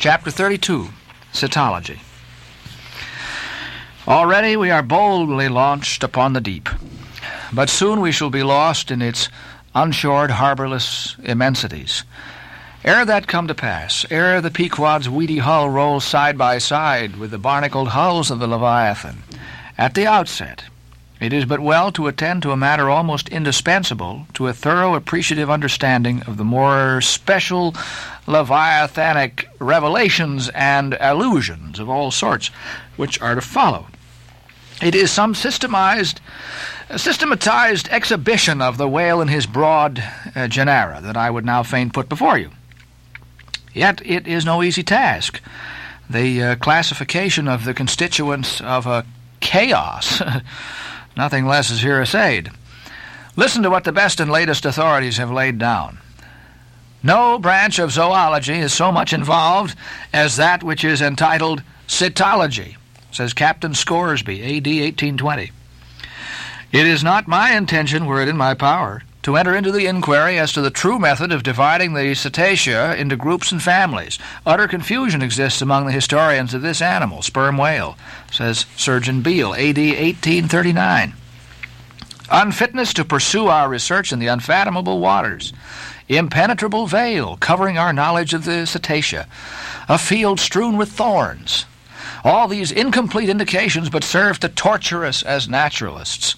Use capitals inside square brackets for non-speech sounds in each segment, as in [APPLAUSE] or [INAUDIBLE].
Chapter 32 Cetology. Already we are boldly launched upon the deep, but soon we shall be lost in its unshored, harborless immensities. Ere that come to pass, ere the Pequod's weedy hull rolls side by side with the barnacled hulls of the Leviathan, at the outset, it is but well to attend to a matter almost indispensable to a thorough appreciative understanding of the more special Leviathanic revelations and allusions of all sorts which are to follow. It is some systemized, systematized exhibition of the whale in his broad uh, genera that I would now fain put before you. Yet it is no easy task. The uh, classification of the constituents of a chaos, [LAUGHS] nothing less is here essayed. Listen to what the best and latest authorities have laid down. No branch of zoology is so much involved as that which is entitled cetology, says Captain Scoresby, A.D. 1820. It is not my intention, were it in my power, to enter into the inquiry as to the true method of dividing the cetacea into groups and families. Utter confusion exists among the historians of this animal, sperm whale, says Surgeon Beale, A.D. 1839. Unfitness to pursue our research in the unfathomable waters. Impenetrable veil covering our knowledge of the cetacea. A field strewn with thorns. All these incomplete indications but serve to torture us as naturalists.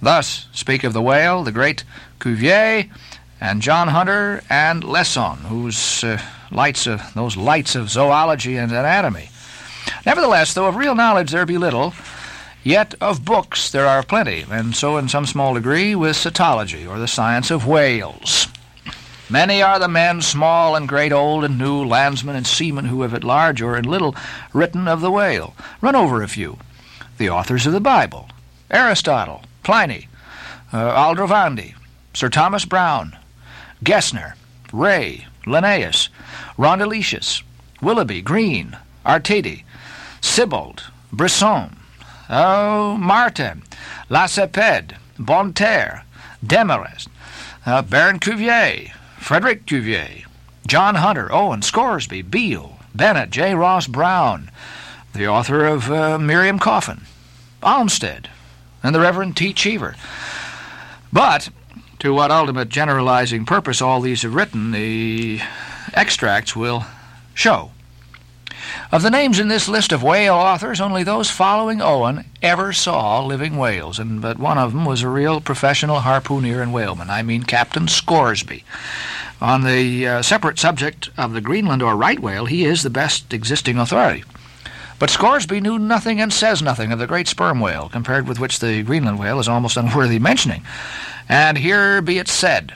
Thus speak of the whale, the great Cuvier, and John Hunter, and Lesson, whose uh, lights of those lights of zoology and anatomy. Nevertheless, though of real knowledge there be little, yet of books there are plenty, and so in some small degree with cetology, or the science of whales. Many are the men, small and great, old and new, landsmen and seamen, who have at large or in little written of the whale. Run over a few. The authors of the Bible, Aristotle, Pliny, uh, Aldrovandi, Sir Thomas Browne, Gesner, Ray, Linnaeus, Rondeletius, Willoughby, Green, Artedi, Sibbald, Brisson, oh, Marten, Lacépède, Bonneterre, Desmarest, uh, Baron Cuvier, Frederick Cuvier, John Hunter, Owen, Scoresby, Beale, Bennett, J. Ross Browne, the author of uh, Miriam Coffin, Olmsted, and the Reverend T. Cheever. But to what ultimate generalizing purpose all these have written, the extracts will show. Of the names in this list of whale authors, only those following Owen ever saw living whales, and but one of them was a real professional harpooner and whaleman. I mean Captain Scoresby. On the uh, separate subject of the Greenland or right whale, he is the best existing authority. But Scoresby knew nothing and says nothing of the great sperm whale, compared with which the Greenland whale is almost [LAUGHS] unworthy mentioning. And here be it said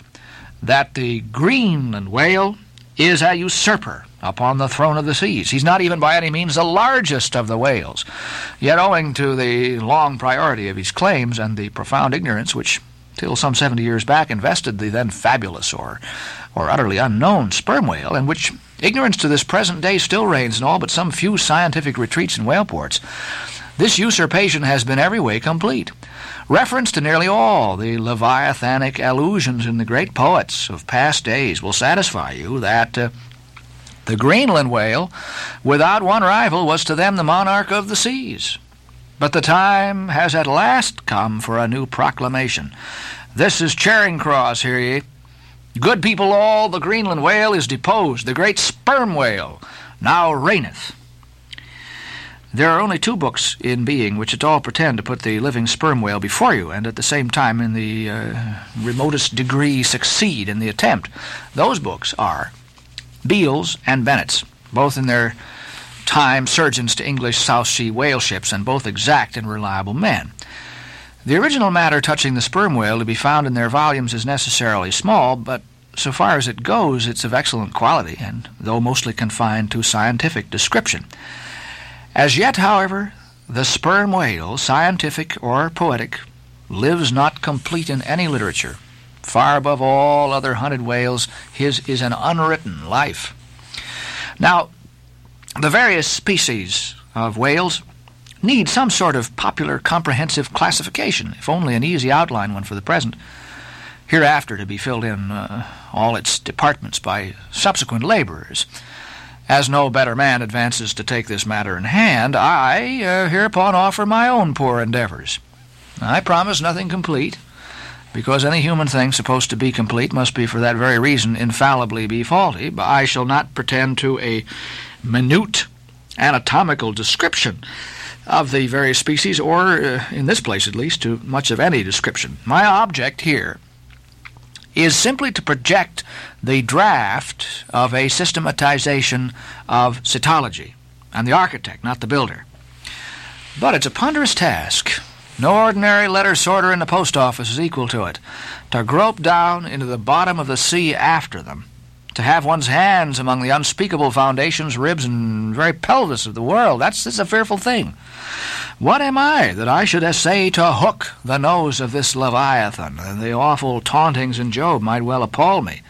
that the Greenland whale is a usurper upon the throne of the seas. He's not even by any means the largest of the whales. Yet, owing to the long priority of his claims and the profound ignorance which, till some seventy years back, invested the then fabulous or, or utterly unknown sperm whale, and which ignorance to this present day still reigns in all but some few scientific retreats and whale ports, this usurpation has been every way complete. Reference to nearly all the leviathanic allusions in the great poets of past days will satisfy you that uh, the Greenland whale, without one rival, was to them the monarch of the seas. But the time has at last come for a new proclamation. This is Charing Cross, hear ye. Good people all, the Greenland whale is deposed, the great sperm whale now reigneth. There are only two books in being which at all pretend to put the living sperm whale before you, and at the same time, in the uh, remotest degree, succeed in the attempt. Those books are Beale's and Bennett's, both in their time surgeons to English South Sea whale ships, and both exact and reliable men. The original matter touching the sperm whale to be found in their volumes is necessarily small, but so far as it goes, it's of excellent quality, and though mostly confined to scientific description. As yet, however, the sperm whale, scientific or poetic, lives not complete in any literature. Far above all other hunted whales, his is an unwritten life. Now, the various species of whales need some sort of popular comprehensive classification, if only an easy outline one for the present, hereafter to be filled in uh, all its departments by subsequent laborers. As no better man advances to take this matter in hand, I uh, hereupon offer my own poor endeavors. I promise nothing complete, because any human thing supposed to be complete must be for that very reason infallibly be faulty. But I shall not pretend to a minute anatomical description of the various species, or, uh, in this place at least, to much of any description. My object here is simply to project the draft of a systematization of cetology. I'm the architect, not the builder. But it's a ponderous task. No ordinary letter sorter in the post office is equal to it. To grope down into the bottom of the sea after them, to have one's hands among the unspeakable foundations, ribs, and very pelvis of the world, that's, that's a fearful thing. What am I that I should essay to hook the nose of this Leviathan? The awful tauntings in Job might well appall me.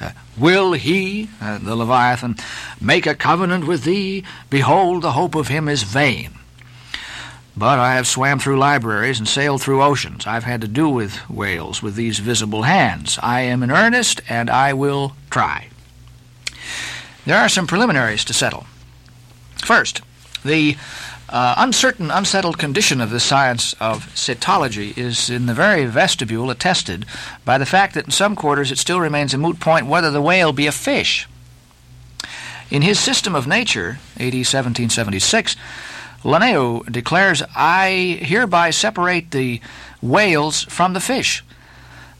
Uh, will he, uh, the Leviathan, make a covenant with thee? Behold, the hope of him is vain. But I have swam through libraries and sailed through oceans. I've had to do with whales with these visible hands. I am in earnest, and I will try. There are some preliminaries to settle. First, the uh, uncertain, unsettled condition of the science of cetology is in the very vestibule attested by the fact that in some quarters it still remains a moot point whether the whale be a fish. In his System of Nature, AD 1776, Linnæus declares, I hereby separate the whales from the fish.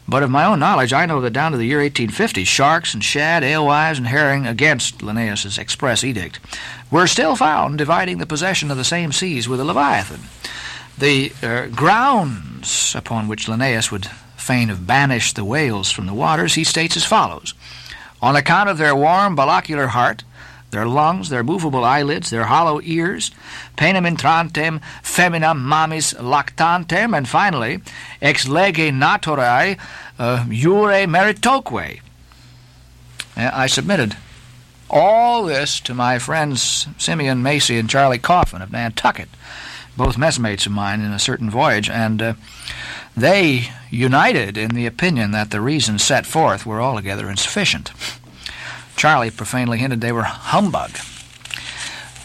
But of my own knowledge, I know that down to the year 1850, sharks and shad, alewives, and herring, against Linnaeus's express edict, were still found dividing the possession of the same seas with the Leviathan. The uh, grounds upon which Linnaeus would fain have banished the whales from the waters, he states as follows On account of their warm bilocular heart, their lungs, their movable eyelids, their hollow ears, penem intrantem, feminam mamis lactantem, and finally, ex lege naturae uh, jure meritoque. I submitted all this to my friends Simeon Macy and Charlie Coffin of Nantucket, both messmates of mine in a certain voyage, and uh, they united in the opinion that the reasons set forth were altogether insufficient. Charlie profanely hinted they were humbug.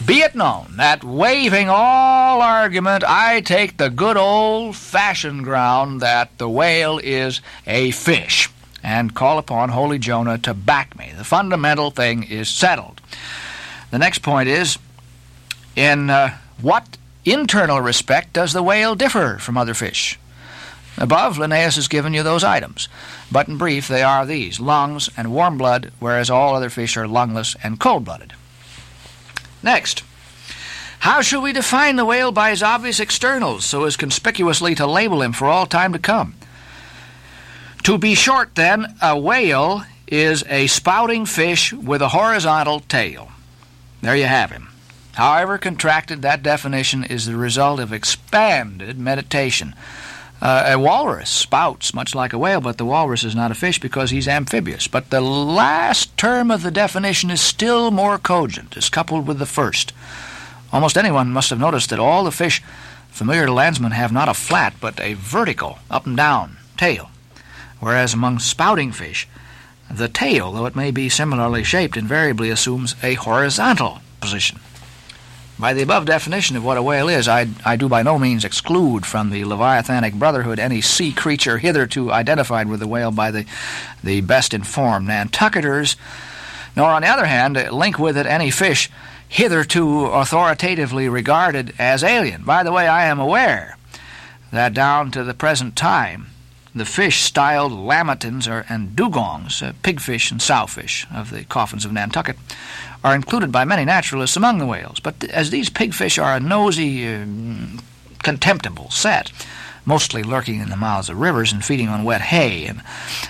Be it known that, waiving all argument, I take the good old fashioned ground that the whale is a fish, and call upon Holy Jonah to back me. The fundamental thing is settled. The next point is in uh, what internal respect does the whale differ from other fish? Above, Linnaeus has given you those items, but in brief, they are these lungs and warm blood, whereas all other fish are lungless and cold blooded. Next, how shall we define the whale by his obvious externals so as conspicuously to label him for all time to come? To be short, then, a whale is a spouting fish with a horizontal tail. There you have him. However contracted, that definition is the result of expanded meditation. Uh, a walrus spouts much like a whale, but the walrus is not a fish because he's amphibious. But the last term of the definition is still more cogent, is coupled with the first. Almost anyone must have noticed that all the fish familiar to landsmen have not a flat, but a vertical, up and down tail, whereas among spouting fish, the tail, though it may be similarly shaped, invariably assumes a horizontal position. By the above definition of what a whale is, I, I do by no means exclude from the Leviathanic Brotherhood any sea creature hitherto identified with the whale by the, the best informed Nantucketers, nor, on the other hand, link with it any fish hitherto authoritatively regarded as alien. By the way, I am aware that down to the present time, the fish styled lammatins or, and dugongs, uh, pigfish and sowfish of the coffins of Nantucket, are included by many naturalists among the whales. But th- as these pigfish are a nosy, uh, contemptible set, mostly lurking in the mouths of rivers and feeding on wet hay, and,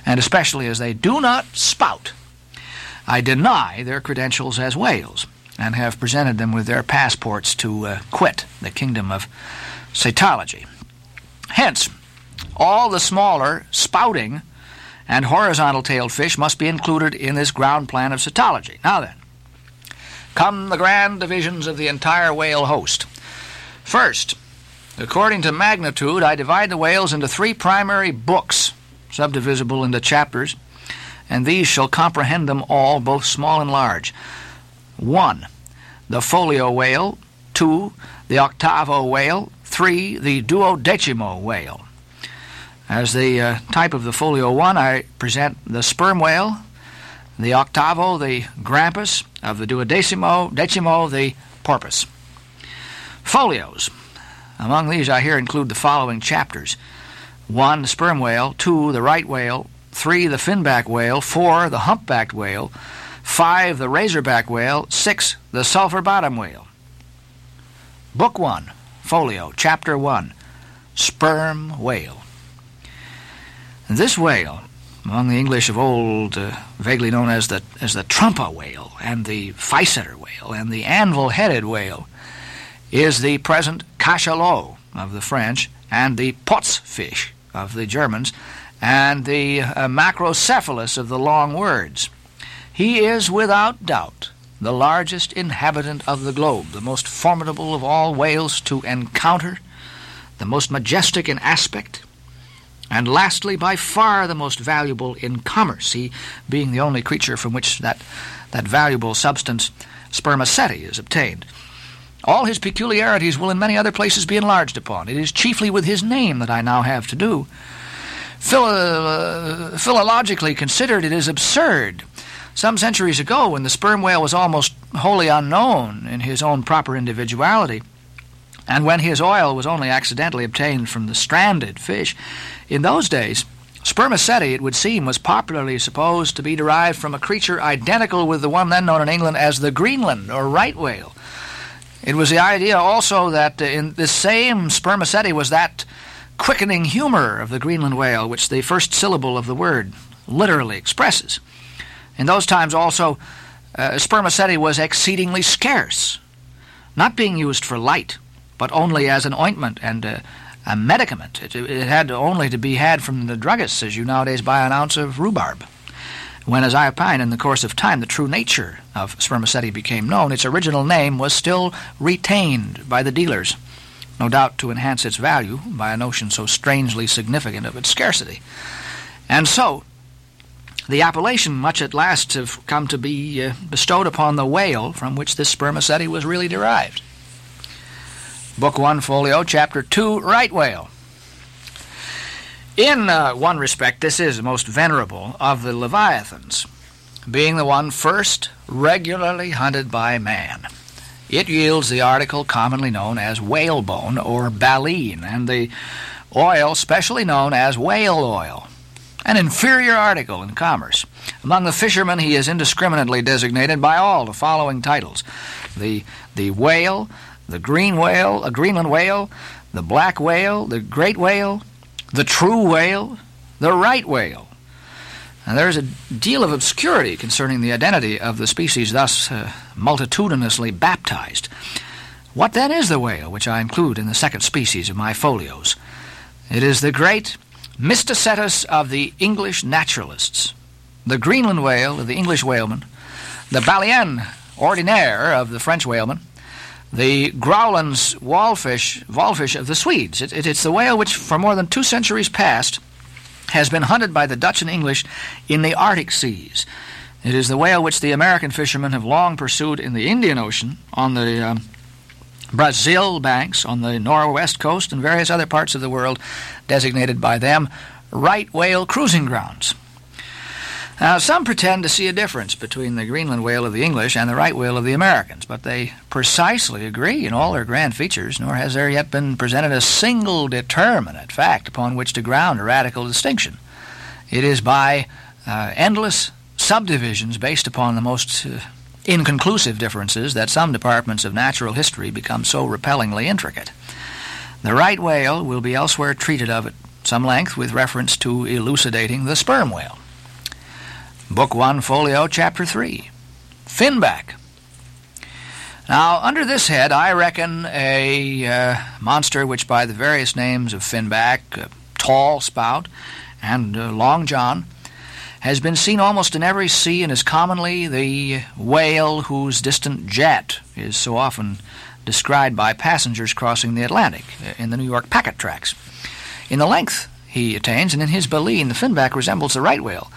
and especially as they do not spout, I deny their credentials as whales and have presented them with their passports to uh, quit the kingdom of cetology. Hence, all the smaller, spouting, and horizontal tailed fish must be included in this ground plan of cetology. Now then, come the grand divisions of the entire whale host. First, according to magnitude, I divide the whales into three primary books, subdivisible into chapters, and these shall comprehend them all, both small and large. 1. The folio whale. 2. The octavo whale. 3. The duodecimo whale. As the uh, type of the folio 1, I present the sperm whale, the octavo, the grampus, of the duodecimo, decimo, the porpoise. Folios. Among these, I here include the following chapters 1. The sperm whale, 2. The right whale, 3. The finback whale, 4. The humpbacked whale, 5. The razorback whale, 6. The sulphur bottom whale. Book 1, Folio, Chapter 1 Sperm Whale. This whale, among the English of old, uh, vaguely known as the, as the trumpa whale, and the physeter whale, and the anvil headed whale, is the present cachalot of the French, and the potzfisch of the Germans, and the uh, macrocephalus of the long words. He is without doubt the largest inhabitant of the globe, the most formidable of all whales to encounter, the most majestic in aspect, and lastly, by far the most valuable in commerce, he being the only creature from which that, that valuable substance, spermaceti, is obtained. All his peculiarities will in many other places be enlarged upon. It is chiefly with his name that I now have to do. Philo- uh, philologically considered, it is absurd. Some centuries ago, when the sperm whale was almost wholly unknown in his own proper individuality, and when his oil was only accidentally obtained from the stranded fish, in those days, spermaceti, it would seem, was popularly supposed to be derived from a creature identical with the one then known in England as the Greenland or right whale. It was the idea also that uh, in this same spermaceti was that quickening humor of the Greenland whale, which the first syllable of the word literally expresses. In those times also, uh, spermaceti was exceedingly scarce, not being used for light, but only as an ointment and a, a medicament. It, it, had only to be had from the druggists as you nowadays buy an ounce of rhubarb. When, as I opine, in the course of time, the true nature of spermaceti became known, its original name was still retained by the dealers, no doubt to enhance its value by a notion so strangely significant of its scarcity. And so, the appellation much at last have come to be uh, bestowed upon the whale from which this spermaceti was really derived. Book 1, Folio, Chapter 2, Right Whale. In uh, one respect, this is the most venerable of the Leviathans, being the one first regularly hunted by man. It yields the article commonly known as whalebone or baleen, and the oil specially known as whale oil, an inferior article in commerce. Among the fishermen, he is indiscriminately designated by all the following titles the, the whale, the green whale, a Greenland whale, the black whale, the great whale, the true whale, the right whale. And there is a deal of obscurity concerning the identity of the species thus uh, multitudinously baptized. What then is the whale, which I include in the second species of my folios? It is the great Mysticetus of the English naturalists, the Greenland whale of the English whalemen, the Baleine ordinaire of the French whalemen, the Growlands wallfish, wallfish of the Swedes. It, it, it's the whale which, for more than two centuries past, has been hunted by the Dutch and English in the Arctic seas. It is the whale which the American fishermen have long pursued in the Indian Ocean, on the um, Brazil banks, on the northwest coast, and various other parts of the world designated by them right whale cruising grounds. Now, some pretend to see a difference between the Greenland whale of the English and the right whale of the Americans, but they precisely agree in all their grand features, nor has there yet been presented a single determinate fact upon which to ground a radical distinction. It is by uh, endless subdivisions based upon the most uh, inconclusive differences that some departments of natural history become so repellingly intricate. The right whale will be elsewhere treated of at some length with reference to elucidating the sperm whale. Book 1, Folio, Chapter 3. Finback. Now, under this head, I reckon a uh, monster which, by the various names of finback, uh, tall spout, and uh, long john, has been seen almost in every sea and is commonly the whale whose distant jet is so often described by passengers crossing the Atlantic uh, in the New York packet tracks. In the length he attains, and in his baleen, the finback resembles the right whale,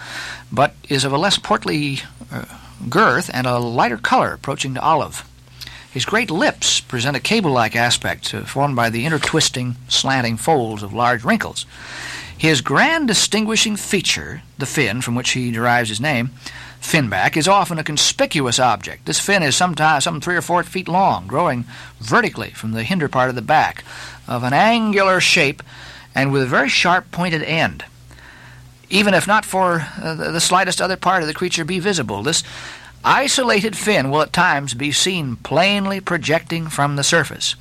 is of a less portly uh, girth and a lighter color approaching to olive. His great lips present a cable-like aspect uh, formed by the intertwisting, slanting folds of large wrinkles. His grand distinguishing feature, the fin from which he derives his name, finback, is often a conspicuous object. This fin is sometimes some three or four feet long, growing vertically from the hinder part of the back, of an angular shape, and with a very sharp pointed end. Even if not for uh, the slightest other part of the creature be visible, this isolated fin will at times be seen plainly projecting from the surface.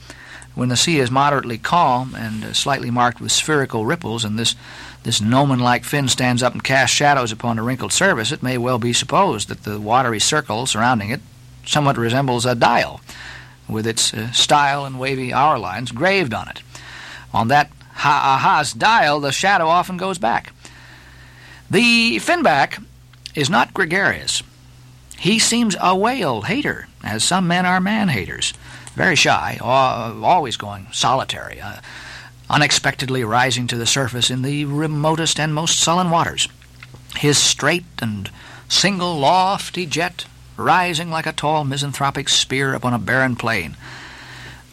When the sea is moderately calm and uh, slightly marked with spherical ripples, and this, this gnomon like fin stands up and casts shadows upon the wrinkled surface, it may well be supposed that the watery circle surrounding it somewhat resembles a dial, with its uh, style and wavy hour lines graved on it. On that ha-Ahaz dial, the shadow often goes back. The finback is not gregarious. He seems a whale hater, as some men are man haters. Very shy, always going solitary, uh, unexpectedly rising to the surface in the remotest and most sullen waters. His straight and single lofty jet rising like a tall misanthropic spear upon a barren plain.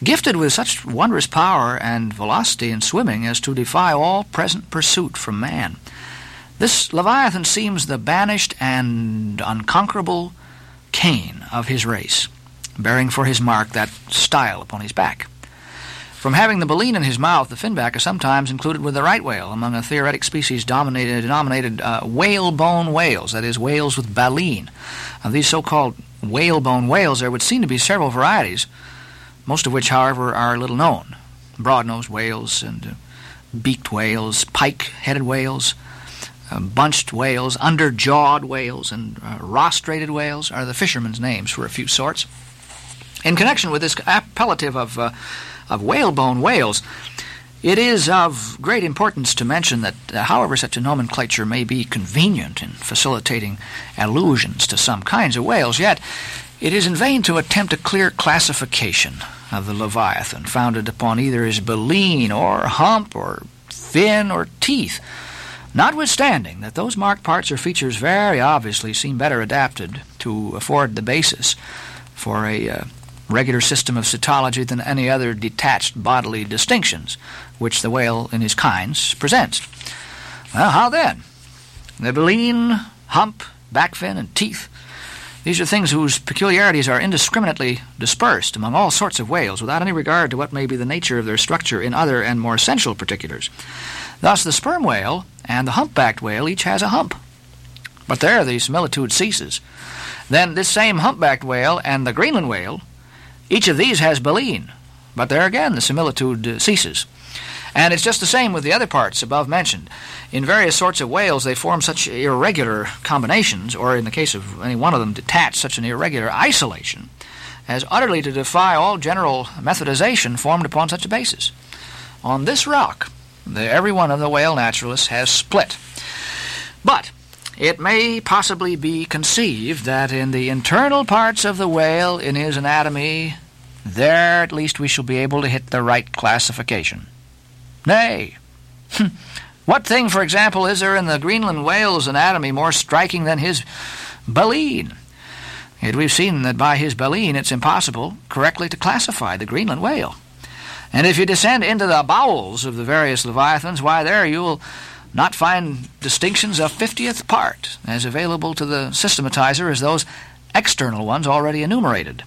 Gifted with such wondrous power and velocity in swimming as to defy all present pursuit from man. This Leviathan seems the banished and unconquerable Cain of his race, bearing for his mark that style upon his back. From having the baleen in his mouth, the finback is sometimes included with the right whale among a theoretic species dominated, denominated uh, whalebone whales, that is, whales with baleen. Of these so-called whalebone whales, there would seem to be several varieties, most of which, however, are little known. Broad-nosed whales and uh, beaked whales, pike-headed whales, uh, bunched whales, under-jawed whales, and uh, rostrated whales are the fishermen's names for a few sorts. In connection with this appellative of, uh, of whalebone whales, it is of great importance to mention that, uh, however such a nomenclature may be convenient in facilitating allusions to some kinds of whales, yet it is in vain to attempt a clear classification of the Leviathan, founded upon either his baleen or hump or fin or teeth Notwithstanding that those marked parts or features very obviously seem better adapted to afford the basis for a uh, regular system of cetology than any other detached bodily distinctions which the whale in his kinds presents. Well, how then? The baleen, hump, back fin, and teeth. These are things whose peculiarities are indiscriminately dispersed among all sorts of whales without any regard to what may be the nature of their structure in other and more essential particulars. Thus, the sperm whale and the humpbacked whale each has a hump. But there the similitude ceases. Then this same humpbacked whale and the Greenland whale, each of these has baleen. But there again the similitude ceases. And it's just the same with the other parts above mentioned. In various sorts of whales, they form such irregular combinations, or in the case of any one of them, detach such an irregular isolation, as utterly to defy all general methodization formed upon such a basis. On this rock, the, every one of the whale naturalists has split. But it may possibly be conceived that in the internal parts of the whale, in his anatomy, there at least we shall be able to hit the right classification. Nay, hmm. what thing, for example, is there in the Greenland whale's anatomy more striking than his baleen? Yet we've seen that by his baleen it's impossible correctly to classify the Greenland whale. And if you descend into the bowels of the various leviathans, why, there you'll not find distinctions of fiftieth part as available to the systematizer as those external ones already enumerated.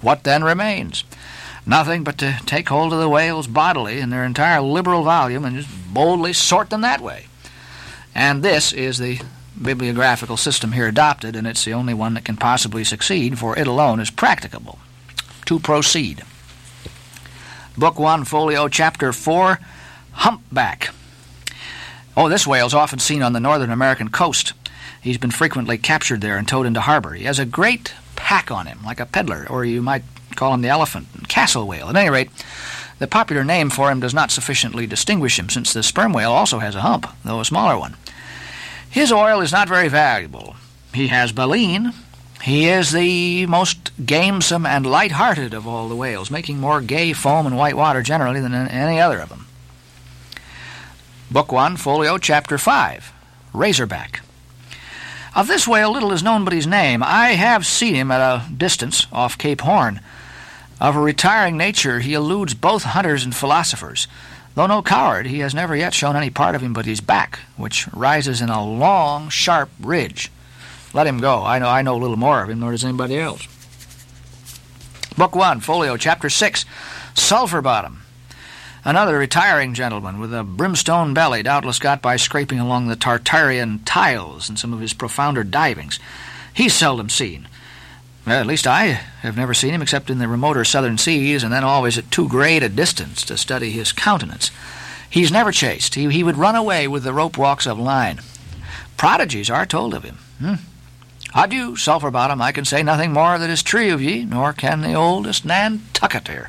What then remains? Nothing but to take hold of the whales bodily in their entire liberal volume and just boldly sort them that way. And this is the bibliographical system here adopted, and it's the only one that can possibly succeed, for it alone is practicable. To proceed. Book 1, Folio, Chapter 4, Humpback. Oh, this whale is often seen on the northern American coast. He's been frequently captured there and towed into harbor. He has a great pack on him, like a peddler, or you might call him the elephant, and castle whale. At any rate, the popular name for him does not sufficiently distinguish him, since the sperm whale also has a hump, though a smaller one. His oil is not very valuable. He has baleen, he is the most gamesome and light-hearted of all the whales, making more gay foam and white water generally than any other of them. Book 1, Folio, Chapter 5, Razorback. Of this whale, little is known but his name. I have seen him at a distance off Cape Horn. Of a retiring nature, he eludes both hunters and philosophers. Though no coward, he has never yet shown any part of him but his back, which rises in a long, sharp ridge. Let him go. I know I know little more of him, nor does anybody else. Book 1, Folio, Chapter 6, Sulphur Bottom. Another retiring gentleman with a brimstone belly, doubtless got by scraping along the Tartarian tiles in some of his profounder divings. He's seldom seen. Well, at least I have never seen him except in the remoter southern seas, and then always at too great a distance to study his countenance. He's never chased. He, he would run away with the rope walks of line. Prodigies are told of him. Hmm. Adieu, Sulphur Bottom. I can say nothing more that is true of ye, nor can the oldest Nantucketer.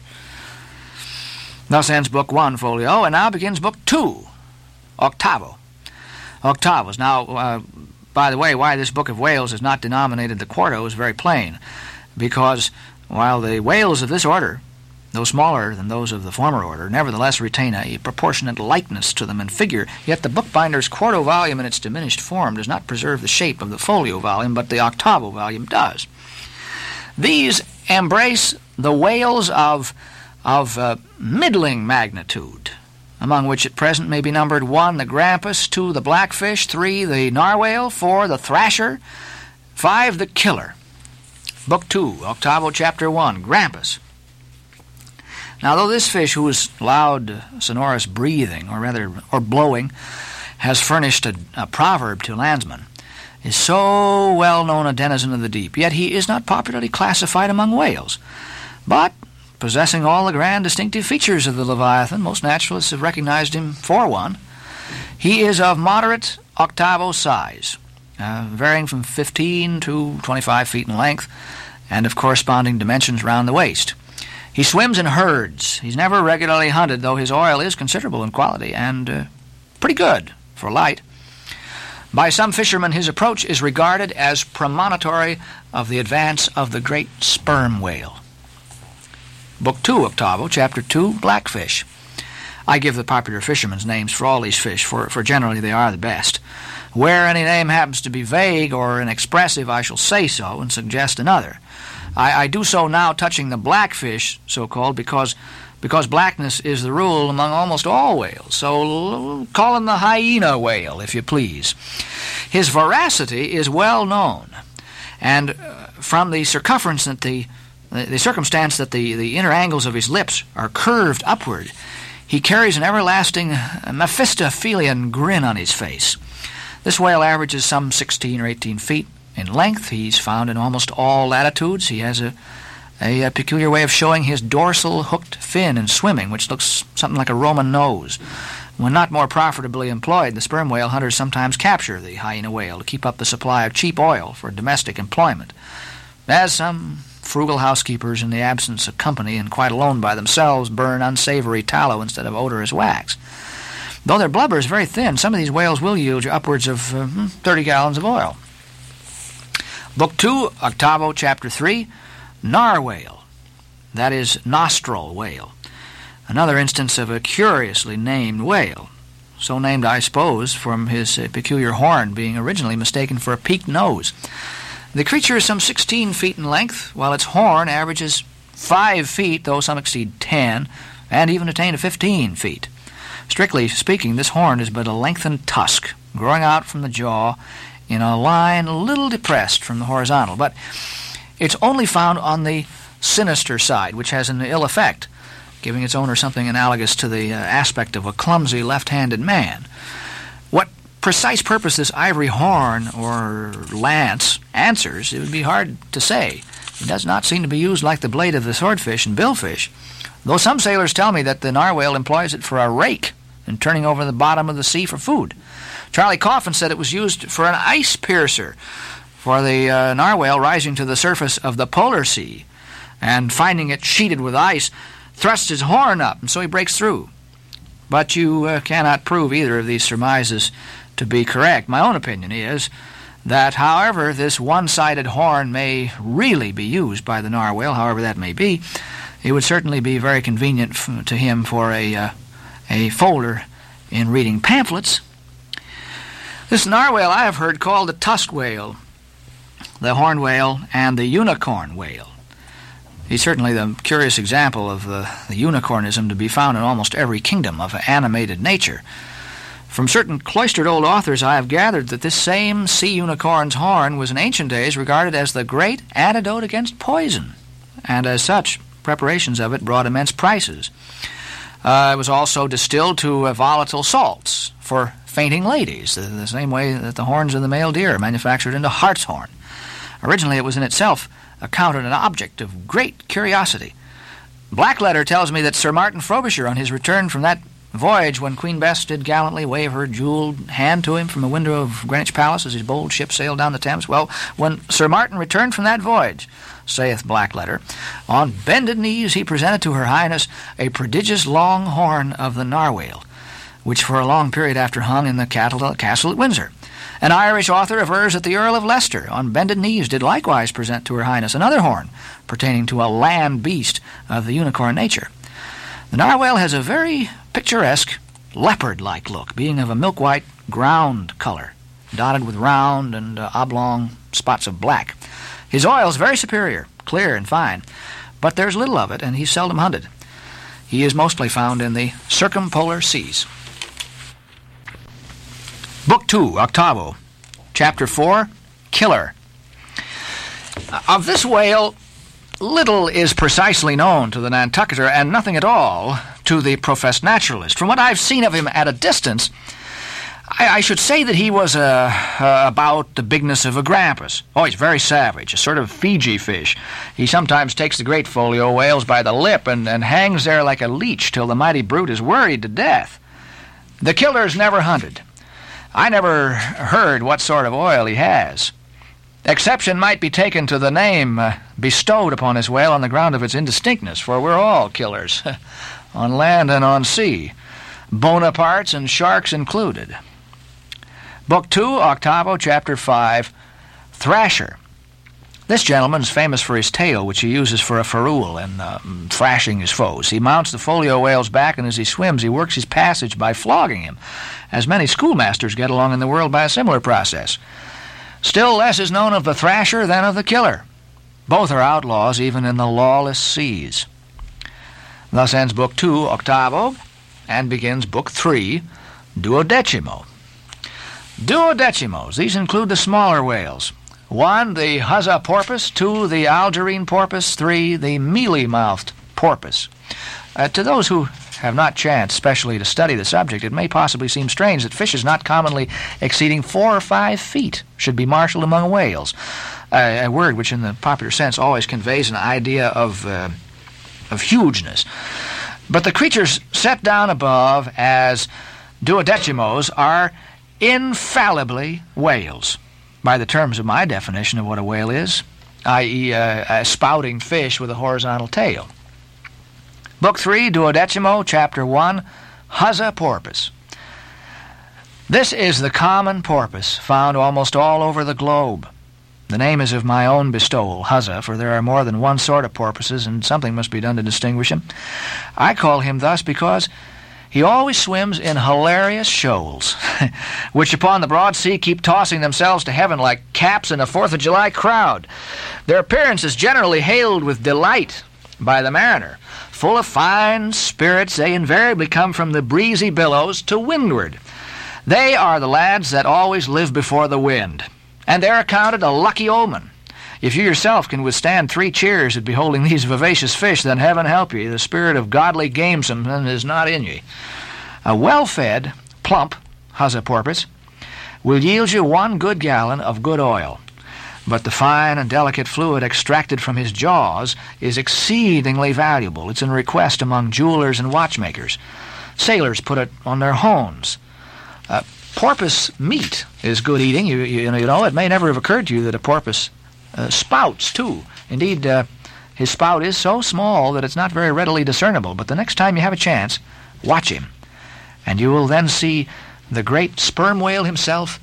Thus ends Book One, Folio, and now begins Book Two, Octavo. Octavos. Now, uh, by the way, why this Book of Whales is not denominated the quarto is very plain, because while the whales of this order, though smaller than those of the former order, nevertheless retain a proportionate likeness to them in figure, yet the bookbinder's quarto volume in its diminished form does not preserve the shape of the folio volume, but the octavo volume does. These embrace the whales of of uh, middling magnitude, among which at present may be numbered 1. the grampus, 2. the blackfish, 3. the narwhale, 4. the thrasher, 5. the killer. Book 2, Octavo, Chapter 1, Grampus. Now, though this fish, whose loud, sonorous breathing, or rather, or blowing, has furnished a, a proverb to landsmen, is so well known a denizen of the deep, yet he is not popularly classified among whales. But Possessing all the grand distinctive features of the Leviathan, most naturalists have recognized him for one. He is of moderate octavo size, uh, varying from 15 to 25 feet in length, and of corresponding dimensions round the waist. He swims in herds. He's never regularly hunted, though his oil is considerable in quality and uh, pretty good for light. By some fishermen, his approach is regarded as premonitory of the advance of the great sperm whale. Book 2, Octavo, Chapter 2, Blackfish. I give the popular fishermen's names for all these fish, for, for generally they are the best. Where any name happens to be vague or inexpressive, I shall say so and suggest another. I, I do so now touching the blackfish, so called, because because blackness is the rule among almost all whales. So call him the hyena whale, if you please. His voracity is well known, and uh, from the circumference that the the, the circumstance that the, the inner angles of his lips are curved upward, he carries an everlasting Mephistophelian grin on his face. This whale averages some 16 or 18 feet in length. He's found in almost all latitudes. He has a, a, a, peculiar way of showing his dorsal hooked fin in swimming, which looks something like a Roman nose. When not more profitably employed, the sperm whale hunters sometimes capture the hyena whale to keep up the supply of cheap oil for domestic employment. As some Frugal housekeepers, in the absence of company and quite alone by themselves, burn unsavory tallow instead of odorous wax. Though their blubber is very thin, some of these whales will yield upwards of uh, 30 gallons of oil. Book 2, Octavo, Chapter 3, Narwhale. That is, nostril whale. Another instance of a curiously named whale. So named, I suppose, from his uh, peculiar horn being originally mistaken for a peaked nose. The creature is some 16 feet in length, while its horn averages 5 feet, though some exceed 10, and even attain to 15 feet. Strictly speaking, this horn is but a lengthened tusk, growing out from the jaw in a line a little depressed from the horizontal, but it's only found on the sinister side, which has an ill effect, giving its owner something analogous to the uh, aspect of a clumsy left-handed man precise purpose this ivory horn or lance answers, it would be hard to say. It does not seem to be used like the blade of the swordfish and billfish, though some sailors tell me that the narwhale employs it for a rake in turning over the bottom of the sea for food. Charlie Coffin said it was used for an ice piercer for the uh, narwhale rising to the surface of the polar sea and finding it sheeted with ice thrusts his horn up and so he breaks through. But you uh, cannot prove either of these surmises to be correct. My own opinion is that, however, this one sided horn may really be used by the narwhal, however that may be, it would certainly be very convenient to him for a, uh, a folder in reading pamphlets. This narwhal I have heard called the tusk whale, the horn whale, and the unicorn whale. He's certainly the curious example of the unicornism to be found in almost every kingdom of animated nature. From certain cloistered old authors, I have gathered that this same sea unicorn's horn was in ancient days regarded as the great antidote against poison, and as such, preparations of it brought immense prices. Uh, it was also distilled to uh, volatile salts for fainting ladies, the, the same way that the horns of the male deer are manufactured into hartshorn. Originally, it was in itself accounted an object of great curiosity. Blackletter tells me that Sir Martin Frobisher, on his return from that voyage when Queen Bess did gallantly wave her jeweled hand to him from the window of Greenwich Palace as his bold ship sailed down the Thames, well, when Sir Martin returned from that voyage, saith Blackletter, on bended knees he presented to her highness a prodigious long horn of the narwhal, which for a long period after hung in the castle at Windsor. An Irish author avers that the Earl of Leicester, on bended knees, did likewise present to her highness another horn, pertaining to a land beast of the unicorn nature. The narwhal has a very picturesque, leopard like look, being of a milk white ground color, dotted with round and uh, oblong spots of black. His oil is very superior, clear and fine, but there's little of it, and he's seldom hunted. He is mostly found in the circumpolar seas. Book 2, Octavo, Chapter 4, Killer. Of this whale, little is precisely known to the Nantucketer, and nothing at all to the professed naturalist. From what I've seen of him at a distance, I, I should say that he was uh, uh, about the bigness of a grampus. Oh, he's very savage, a sort of Fiji fish. He sometimes takes the great folio whales by the lip and, and hangs there like a leech till the mighty brute is worried to death. The killer's never hunted. I never heard what sort of oil he has. Exception might be taken to the name uh, bestowed upon his whale on the ground of its indistinctness, for we're all killers, [LAUGHS] on land and on sea, Bonapartes and sharks included. Book 2, Octavo, Chapter 5, Thrasher. This gentleman is famous for his tail, which he uses for a ferule in uh, thrashing his foes. He mounts the folio whale's back, and as he swims, he works his passage by flogging him, as many schoolmasters get along in the world by a similar process. Still less is known of the thrasher than of the killer. Both are outlaws, even in the lawless seas. Thus ends Book 2, Octavo, and begins Book 3, Duodecimo. Duodecimos, these include the smaller whales, one, the Huzza porpoise. Two, the Algerine porpoise. Three, the mealy-mouthed porpoise. Uh, to those who have not chanced specially to study the subject, it may possibly seem strange that fishes not commonly exceeding four or five feet should be marshaled among whales, uh, a word which in the popular sense always conveys an idea of, uh, of hugeness. But the creatures set down above as duodecimos are infallibly whales by the terms of my definition of what a whale is, i.e., a, a spouting fish with a horizontal tail. Book 3, Duodecimo, Chapter 1, Huzza porpoise. This is the common porpoise found almost all over the globe. The name is of my own bestowal, Huzza, for there are more than one sort of porpoises, and something must be done to distinguish him. I call him thus because he always swims in hilarious shoals, [LAUGHS] which upon the broad sea keep tossing themselves to heaven like caps in a Fourth of July crowd. Their appearance is generally hailed with delight by the mariner. Full of fine spirits, they invariably come from the breezy billows to windward. They are the lads that always live before the wind, and they're accounted a lucky omen. If you yourself can withstand three cheers at beholding these vivacious fish, then heaven help ye, the spirit of godly gamesome is not in ye. A well-fed, plump Huzza porpoise will yield you one good gallon of good oil, but the fine and delicate fluid extracted from his jaws is exceedingly valuable. It's in request among jewelers and watchmakers. Sailors put it on their hones. Uh, porpoise meat is good eating. You, you, you know, it may never have occurred to you that a porpoise uh, spouts, too. Indeed, uh, his spout is so small that it's not very readily discernible, but the next time you have a chance, watch him, and you will then see the great sperm whale himself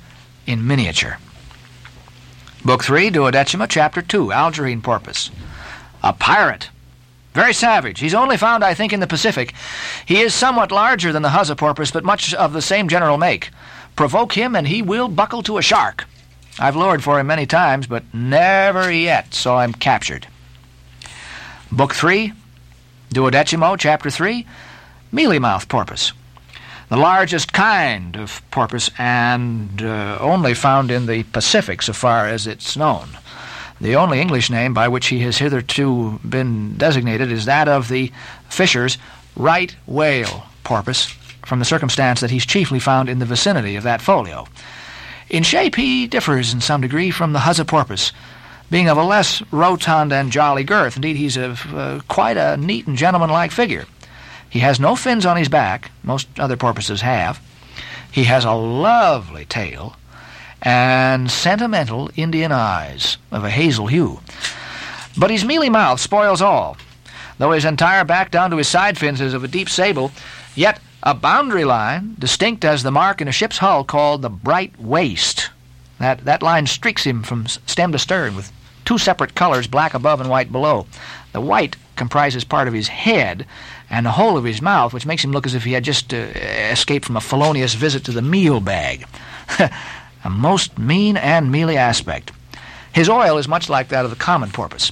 in miniature. Book 3, Duodecima, Chapter 2, Algerine Porpoise. A pirate. Very savage. He's only found, I think, in the Pacific. He is somewhat larger than the Huzza porpoise, but much of the same general make. Provoke him, and he will buckle to a shark. I've lowered for him many times, but never yet saw him captured. Book 3, Duodecimo, Chapter 3, Mealy-mouthed porpoise. The largest kind of porpoise and uh, only found in the Pacific so far as it's known. The only English name by which he has hitherto been designated is that of the Fisher's right whale porpoise, from the circumstance that he's chiefly found in the vicinity of that folio. In shape, he differs in some degree from the Huzza porpoise, being of a less rotund and jolly girth. Indeed, he's of uh, quite a neat and gentlemanlike figure. He has no fins on his back, most other porpoises have. He has a lovely tail and sentimental Indian eyes of a hazel hue. But his mealy mouth spoils all. Though his entire back down to his side fins is of a deep sable, yet a boundary line, distinct as the mark in a ship's hull called the bright waist. That, that line streaks him from stem to stern with two separate colors, black above and white below. The white comprises part of his head and the whole of his mouth, which makes him look as if he had just uh, escaped from a felonious visit to the meal bag. [LAUGHS] a most mean and mealy aspect. His oil is much like that of the common porpoise.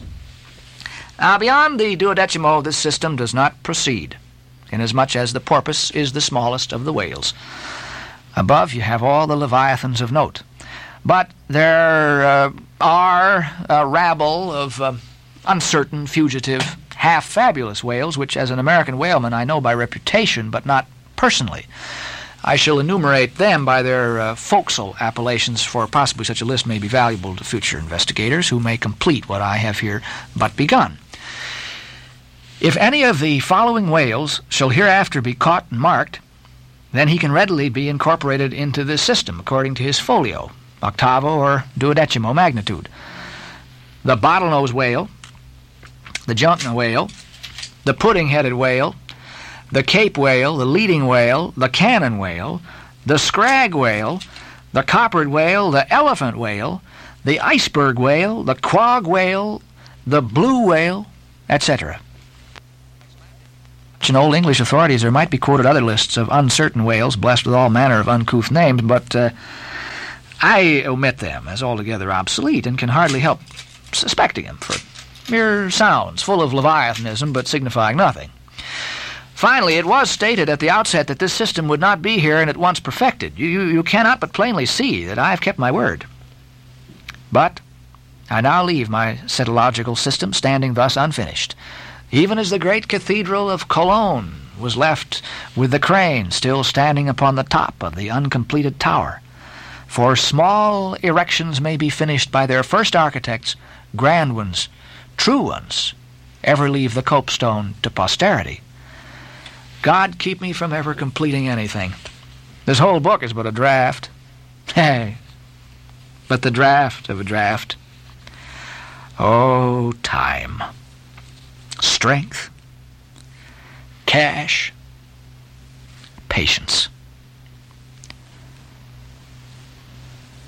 Now, beyond the duodecimo, this system does not proceed, inasmuch as the porpoise is the smallest of the whales. Above, you have all the leviathans of note. But there uh, are a rabble of uh, uncertain, fugitive, half fabulous whales, which, as an American whaleman, I know by reputation, but not personally. I shall enumerate them by their uh, forecastle appellations, for possibly such a list may be valuable to future investigators who may complete what I have here but begun. If any of the following whales shall hereafter be caught and marked, then he can readily be incorporated into this system according to his folio, octavo or duodecimo magnitude. The bottlenose whale, the junk whale, the pudding-headed whale, the Cape whale, the leading whale, the cannon whale, the scrag whale, the coppered whale, the elephant whale, the iceberg whale, the quag whale, the blue whale, etc. In old English authorities, there might be quoted other lists of uncertain whales blessed with all manner of uncouth names, but uh, I omit them as altogether obsolete and can hardly help suspecting them for mere sounds full of leviathanism but signifying nothing. Finally, it was stated at the outset that this system would not be here and at once perfected. You, you, you cannot but plainly see that I have kept my word. But I now leave my cetological system standing thus unfinished, even as the great cathedral of Cologne was left with the crane still standing upon the top of the uncompleted tower. For small erections may be finished by their first architects, grand ones, true ones, ever leave the copestone to posterity. God keep me from ever completing anything. This whole book is but a draft. [LAUGHS] Hey, but the draft of a draft. Oh, time, strength, cash, patience.